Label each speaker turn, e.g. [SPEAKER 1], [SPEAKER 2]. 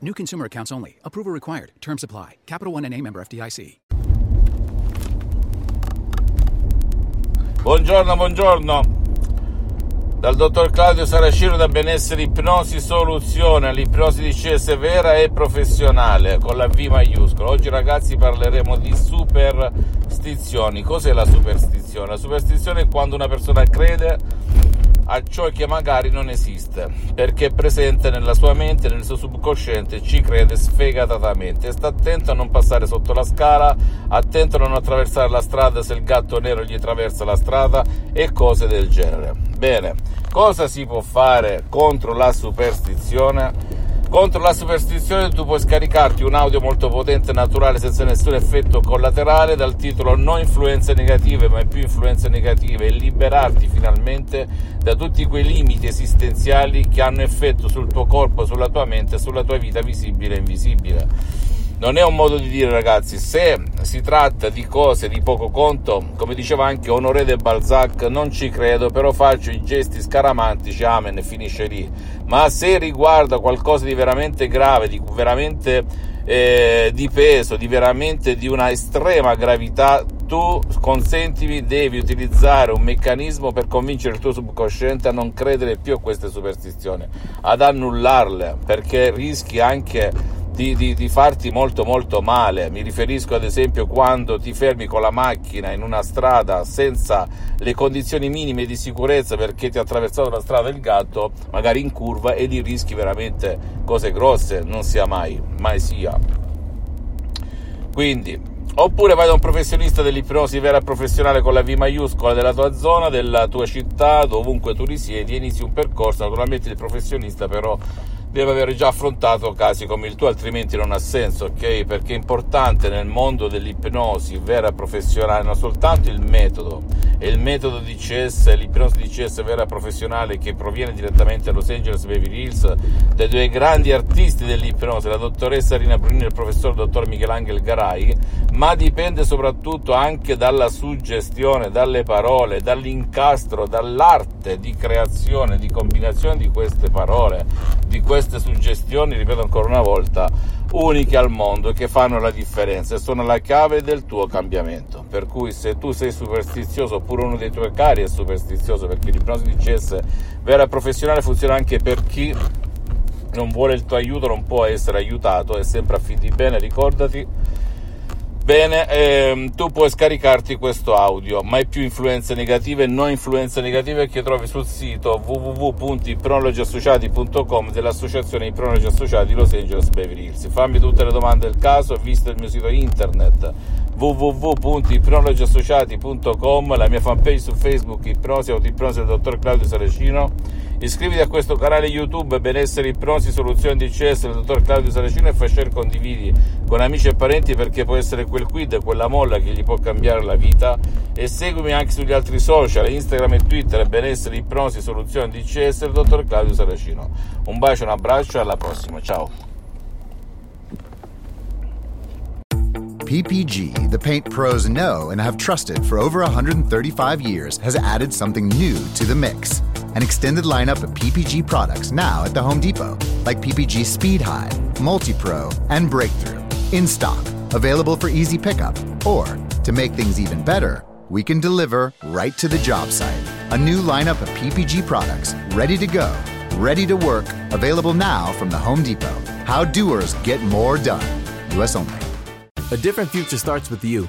[SPEAKER 1] New consumer accounts only. Approval required. Terms apply. Capital One and a member FDIC.
[SPEAKER 2] Buongiorno, buongiorno. Dal dottor Claudio Saracino da Benessere Ipnosi Soluzione, l'ipnosi di CS vera e professionale con la V maiuscola. Oggi ragazzi parleremo di superstizioni. Cos'è la superstizione? La superstizione è quando una persona crede a ciò che magari non esiste, perché è presente nella sua mente, nel suo subconsciente, ci crede sfegatatamente. Sta attento a non passare sotto la scala, attento a non attraversare la strada se il gatto nero gli attraversa la strada e cose del genere. Bene, cosa si può fare contro la superstizione? Contro la superstizione tu puoi scaricarti un audio molto potente e naturale senza nessun effetto collaterale dal titolo No influenze negative ma più influenze negative e liberarti finalmente da tutti quei limiti esistenziali che hanno effetto sul tuo corpo, sulla tua mente sulla tua vita visibile e invisibile non è un modo di dire ragazzi, se si tratta di cose di poco conto, come diceva anche Honoré de Balzac, non ci credo, però faccio i gesti scaramantici, amen, finisce lì. Ma se riguarda qualcosa di veramente grave, di veramente eh, di peso, di veramente di una estrema gravità, tu consentimi, devi utilizzare un meccanismo per convincere il tuo subconsciente a non credere più a queste superstizioni, ad annullarle, perché rischi anche di, di, di, farti molto molto male. Mi riferisco ad esempio quando ti fermi con la macchina in una strada senza le condizioni minime di sicurezza perché ti ha attraversato la strada il gatto, magari in curva, e lì rischi veramente cose grosse, non sia mai, mai sia. Quindi, Oppure vai da un professionista dell'ipnosi vera professionale con la V maiuscola della tua zona, della tua città, dovunque tu risiedi, e inizi un percorso. Naturalmente il professionista però deve aver già affrontato casi come il tuo, altrimenti non ha senso, ok? Perché è importante nel mondo dell'ipnosi vera professionale non soltanto il metodo, e il metodo di CS, l'ipnosi di CS vera professionale che proviene direttamente da Los Angeles Beverly Hills, dai due grandi artisti dell'ipnosi, la dottoressa Rina Bruni e il professor dottor Michelangelo Garai, ma dipende soprattutto anche dalla suggestione, dalle parole, dall'incastro, dall'arte di creazione, di combinazione di queste parole, di queste suggestioni, ripeto ancora una volta, uniche al mondo che fanno la differenza e sono la chiave del tuo cambiamento. Per cui se tu sei superstizioso oppure uno dei tuoi cari è superstizioso perché l'ipnosi di CS vera e professionale funziona anche per chi non vuole il tuo aiuto, non può essere aiutato, è sempre a fin di bene, ricordati Bene, ehm, tu puoi scaricarti questo audio, mai più influenze negative, no influenze negative che trovi sul sito www.ipronologiassociati.com dell'associazione Ipronologi Associati Los Angeles Beverly Hills. Fammi tutte le domande del caso, visto il mio sito internet www.ipronologiassociati.com, la mia fanpage su Facebook Ipnosi Autoipnosi del dottor Claudio Saracino. Iscriviti a questo canale YouTube Benessere Ipnosi Soluzioni DCS del dottor Claudio Saracino e fai share condividi con amici e parenti perché può essere quel quid, quella molla che gli può cambiare la vita e seguimi anche sugli altri social, Instagram e Twitter Benessere Ipnosi Soluzioni DCS del dottor Claudio Saracino. Un bacio, un abbraccio e alla prossima, ciao!
[SPEAKER 3] PPG, the paint pros know and have trusted for over 135 years, has added something new to the mix. An extended lineup of PPG products now at the Home Depot, like PPG Speed High, Multi Pro, and Breakthrough. In stock, available for easy pickup, or to make things even better, we can deliver right to the job site. A new lineup of PPG products ready to go, ready to work, available now from the Home Depot. How doers get more done. US only.
[SPEAKER 4] A different future starts with you.